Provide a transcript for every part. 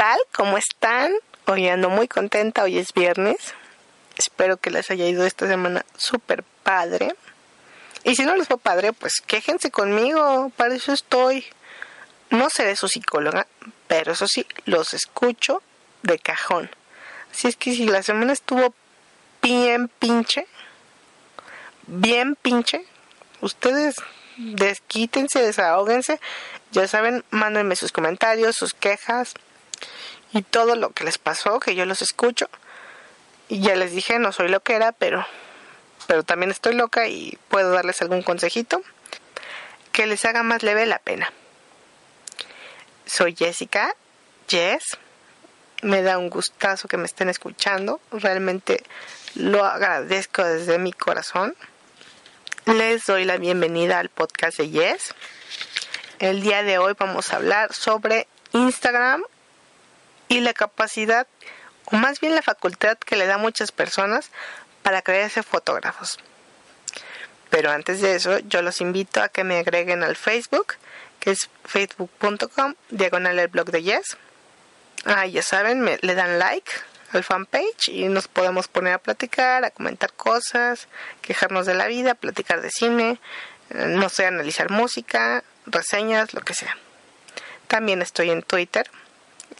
tal? ¿Cómo están? Hoy ando muy contenta, hoy es viernes. Espero que les haya ido esta semana súper padre. Y si no les fue padre, pues quéjense conmigo, para eso estoy. No seré su psicóloga, pero eso sí, los escucho de cajón. Así es que si la semana estuvo bien pinche, bien pinche, ustedes desquítense, desahóguense. Ya saben, mándenme sus comentarios, sus quejas y todo lo que les pasó, que yo los escucho. Y ya les dije, no soy lo que era, pero, pero también estoy loca y puedo darles algún consejito que les haga más leve la pena. Soy Jessica, Jess. Me da un gustazo que me estén escuchando. Realmente lo agradezco desde mi corazón. Les doy la bienvenida al podcast de Yes. El día de hoy vamos a hablar sobre Instagram y la capacidad, o más bien la facultad que le da a muchas personas para creerse fotógrafos. Pero antes de eso, yo los invito a que me agreguen al Facebook, que es facebook.com, diagonal el blog de Yes. Ah, ya saben, me, le dan like al fanpage y nos podemos poner a platicar, a comentar cosas, quejarnos de la vida, platicar de cine, no sé, analizar música, reseñas, lo que sea. También estoy en Twitter.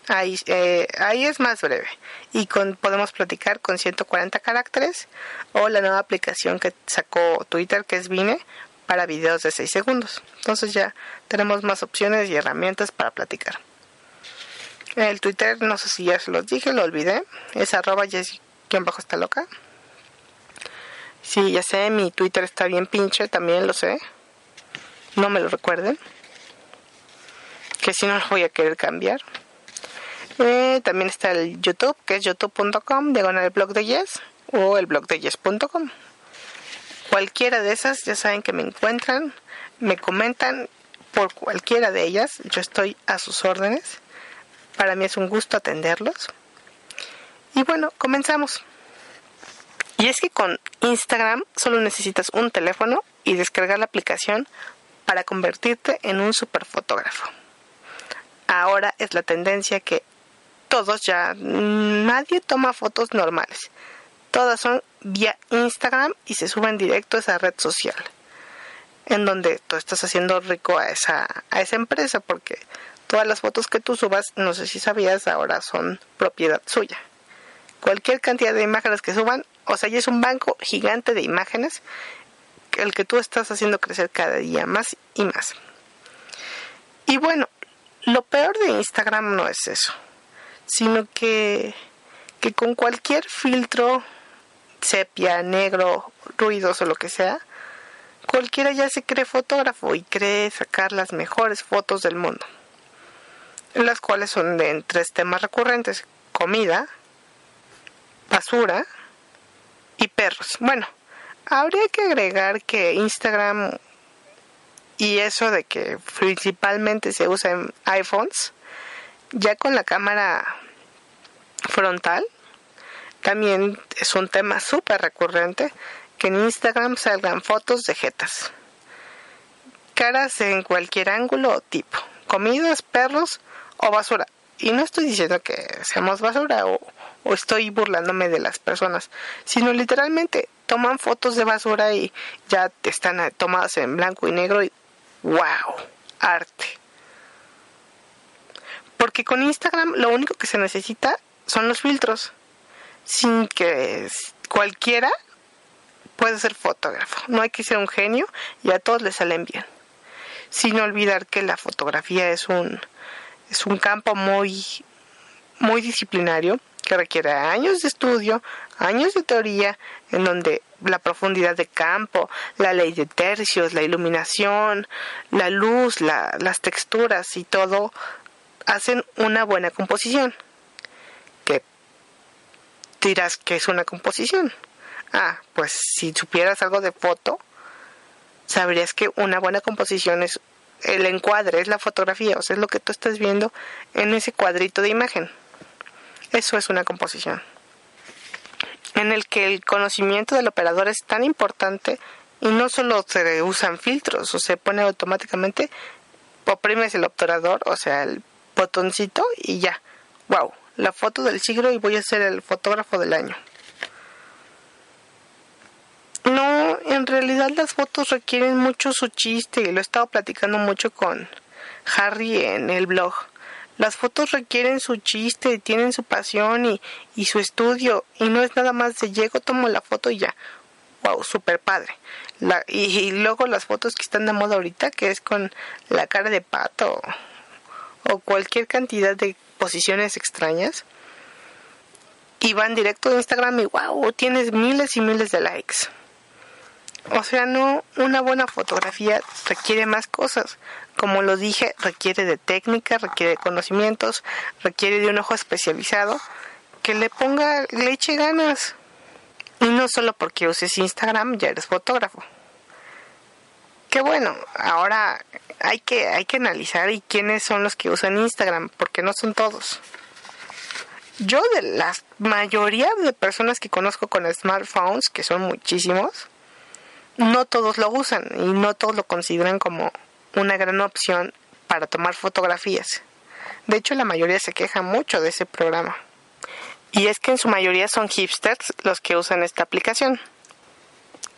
Ahí, eh, ahí es más breve y con, podemos platicar con 140 caracteres o la nueva aplicación que sacó Twitter que es Vine para videos de 6 segundos. Entonces ya tenemos más opciones y herramientas para platicar. El Twitter, no sé si ya se los dije, lo olvidé. Es arroba bajo está loca. Sí, ya sé, mi Twitter está bien pinche, también lo sé. No me lo recuerden. Que si no lo voy a querer cambiar. Eh, también está el YouTube, que es youtube.com, diagonal blog de Yes, o el blog de Yes.com. Cualquiera de esas, ya saben que me encuentran, me comentan por cualquiera de ellas. Yo estoy a sus órdenes. Para mí es un gusto atenderlos. Y bueno, comenzamos. Y es que con Instagram solo necesitas un teléfono y descargar la aplicación para convertirte en un superfotógrafo. Ahora es la tendencia que todos ya, nadie toma fotos normales. Todas son vía Instagram y se suben directo a esa red social. En donde tú estás haciendo rico a esa, a esa empresa porque Todas las fotos que tú subas, no sé si sabías, ahora son propiedad suya. Cualquier cantidad de imágenes que suban, o sea, ya es un banco gigante de imágenes el que tú estás haciendo crecer cada día más y más. Y bueno, lo peor de Instagram no es eso, sino que, que con cualquier filtro, sepia, negro, ruidos o lo que sea, cualquiera ya se cree fotógrafo y cree sacar las mejores fotos del mundo las cuales son de tres temas recurrentes, comida, basura y perros. Bueno, habría que agregar que Instagram y eso de que principalmente se usa en iPhones, ya con la cámara frontal, también es un tema súper recurrente que en Instagram salgan fotos de jetas. Caras en cualquier ángulo o tipo. Comidas, perros o basura. Y no estoy diciendo que seamos basura o, estoy burlándome de las personas, sino literalmente toman fotos de basura y ya están tomadas en blanco y negro y wow, arte. Porque con Instagram lo único que se necesita son los filtros, sin que cualquiera pueda ser fotógrafo. No hay que ser un genio y a todos les salen bien. Sin olvidar que la fotografía es un es un campo muy, muy disciplinario que requiere años de estudio, años de teoría, en donde la profundidad de campo, la ley de tercios, la iluminación, la luz, las texturas y todo hacen una buena composición. Que dirás que es una composición. Ah, pues si supieras algo de foto, sabrías que una buena composición es el encuadre, es la fotografía, o sea, es lo que tú estás viendo en ese cuadrito de imagen. Eso es una composición. En el que el conocimiento del operador es tan importante y no solo se usan filtros o se pone automáticamente, oprimes el obturador, o sea, el botoncito y ya, wow, la foto del siglo y voy a ser el fotógrafo del año. No, en realidad las fotos requieren mucho su chiste y lo he estado platicando mucho con Harry en el blog. Las fotos requieren su chiste, tienen su pasión y, y su estudio y no es nada más de llego, tomo la foto y ya. Wow, super padre. La, y, luego las fotos que están de moda ahorita, que es con la cara de pato o cualquier cantidad de posiciones extrañas. Y van directo a Instagram y wow, tienes miles y miles de likes. O sea, no, una buena fotografía requiere más cosas. Como lo dije, requiere de técnica, requiere de conocimientos, requiere de un ojo especializado que le ponga, le eche ganas. Y no solo porque uses Instagram ya eres fotógrafo. Qué bueno, ahora hay que, hay que analizar y quiénes son los que usan Instagram, porque no son todos. Yo de la mayoría de personas que conozco con smartphones, que son muchísimos, no todos lo usan y no todos lo consideran como una gran opción para tomar fotografías. De hecho, la mayoría se queja mucho de ese programa. Y es que en su mayoría son hipsters los que usan esta aplicación.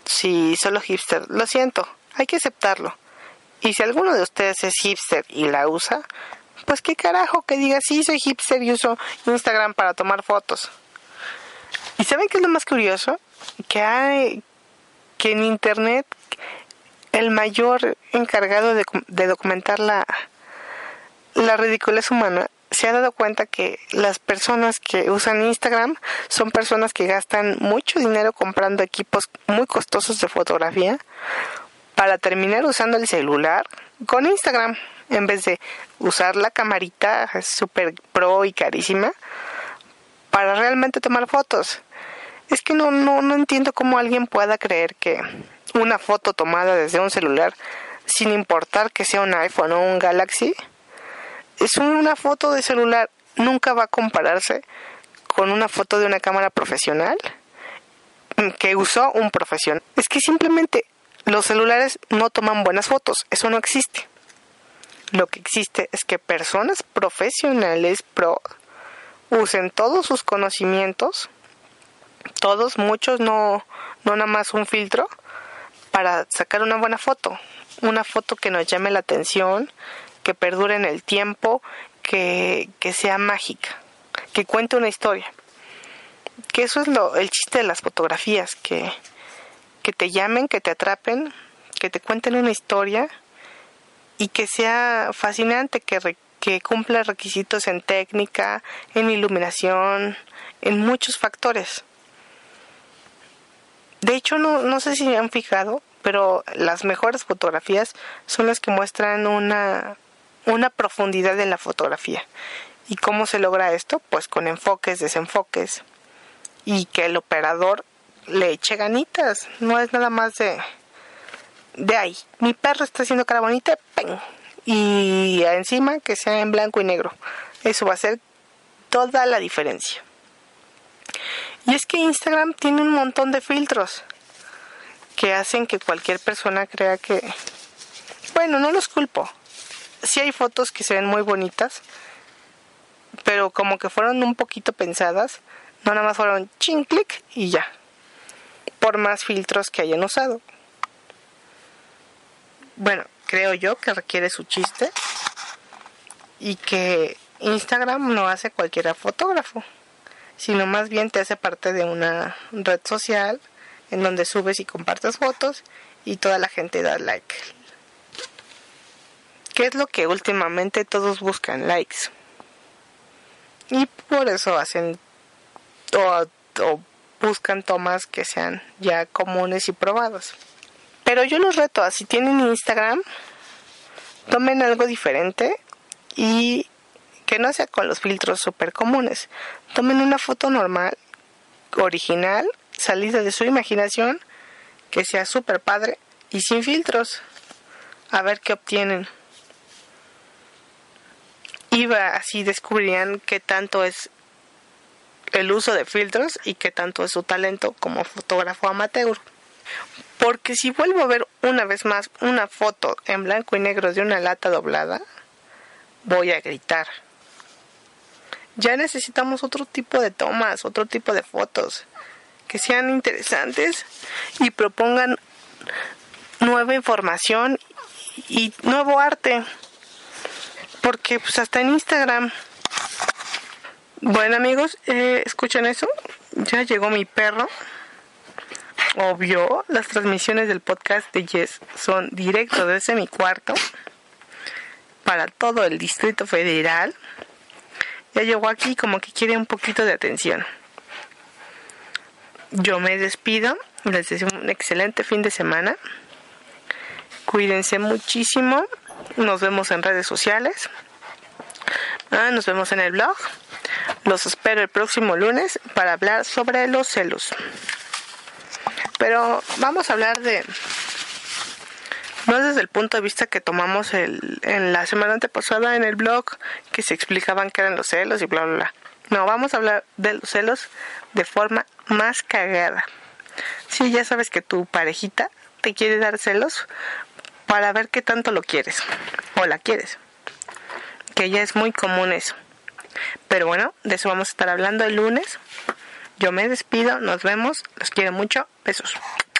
Si solo hipster, lo siento, hay que aceptarlo. Y si alguno de ustedes es hipster y la usa, pues qué carajo que diga, sí, soy hipster y uso Instagram para tomar fotos. ¿Y saben qué es lo más curioso? Que hay, que en Internet el mayor encargado de, documentar la, la ridiculez humana se ha dado cuenta que las personas que usan Instagram son personas que gastan mucho dinero comprando equipos muy costosos de fotografía para terminar usando el celular con Instagram en vez de usar la camarita super pro y carísima para realmente tomar fotos. Es que no, no, no entiendo cómo alguien pueda creer que una foto tomada desde un celular, sin importar que sea un iPhone o un Galaxy, es una foto de celular, nunca va a compararse con una foto de una cámara profesional que usó un profesional. Es que simplemente los celulares no toman buenas fotos, eso no existe. Lo que existe es que personas profesionales pro usen todos sus conocimientos todos, muchos, no, no nada más un filtro, para sacar una buena foto, una foto que nos llame la atención, que perdure en el tiempo, que, que sea mágica, que cuente una historia. Que eso es lo, el chiste de las fotografías, que, que te llamen, que te atrapen, que te cuenten una historia y que sea fascinante, que, que cumpla requisitos en técnica, en iluminación, en muchos factores. De hecho, no, no sé si han fijado, pero las mejores fotografías son las que muestran una, una profundidad en la fotografía. ¿Y cómo se logra esto? Pues con enfoques, desenfoques y que el operador le eche ganitas. No es nada más de, de ahí. Mi perro está haciendo cara bonita, ¡ping! y encima que sea en blanco y negro. Eso va a ser toda la diferencia. Y es que Instagram tiene un montón de filtros que hacen que cualquier persona crea que... Bueno, no los culpo. Sí hay fotos que se ven muy bonitas, pero como que fueron un poquito pensadas, no nada más fueron chin clic y ya. Por más filtros que hayan usado. Bueno, creo yo que requiere su chiste y que Instagram no hace cualquiera fotógrafo sino más bien te hace parte de una red social en donde subes y compartes fotos y toda la gente da like. ¿Qué es lo que últimamente todos buscan? Likes. Y por eso hacen o, buscan tomas que sean ya comunes y probadas. Pero yo los reto a si tienen Instagram, tomen algo diferente y que no sea con los filtros super comunes. Tomen una foto normal, original, salida de su imaginación, que sea super padre y sin filtros. A ver qué obtienen. Y así descubrirían qué tanto es el uso de filtros y qué tanto es su talento como fotógrafo amateur. Porque si vuelvo a ver una vez más una foto en blanco y negro de una lata doblada, voy a gritar Ya necesitamos otro tipo de tomas, otro tipo de fotos que sean interesantes y propongan nueva información y nuevo arte. Porque pues hasta en Instagram. Bueno amigos, eh, escuchen eso. Ya llegó mi perro. Obvio, las transmisiones del podcast de Yes son directo desde mi cuarto para todo el Distrito Federal. Ya llegó aquí como que quiere un poquito de atención. Yo me despido. Les deseo un excelente fin de semana. Cuídense muchísimo. Nos vemos en redes sociales. Ah, nos vemos en el blog. Los espero el próximo lunes para hablar sobre los celos. Pero vamos a hablar de... No desde el punto de vista que tomamos el, en la semana antepasada en el blog, que se explicaban qué eran los celos y bla, bla, bla. No, vamos a hablar de los celos de forma más cagada. Si ya sabes que tu parejita te quiere dar celos para ver qué tanto lo quieres o la quieres. Que ya es muy común eso. Pero bueno, de eso vamos a estar hablando el lunes. Yo me despido, nos vemos, los quiero mucho, besos.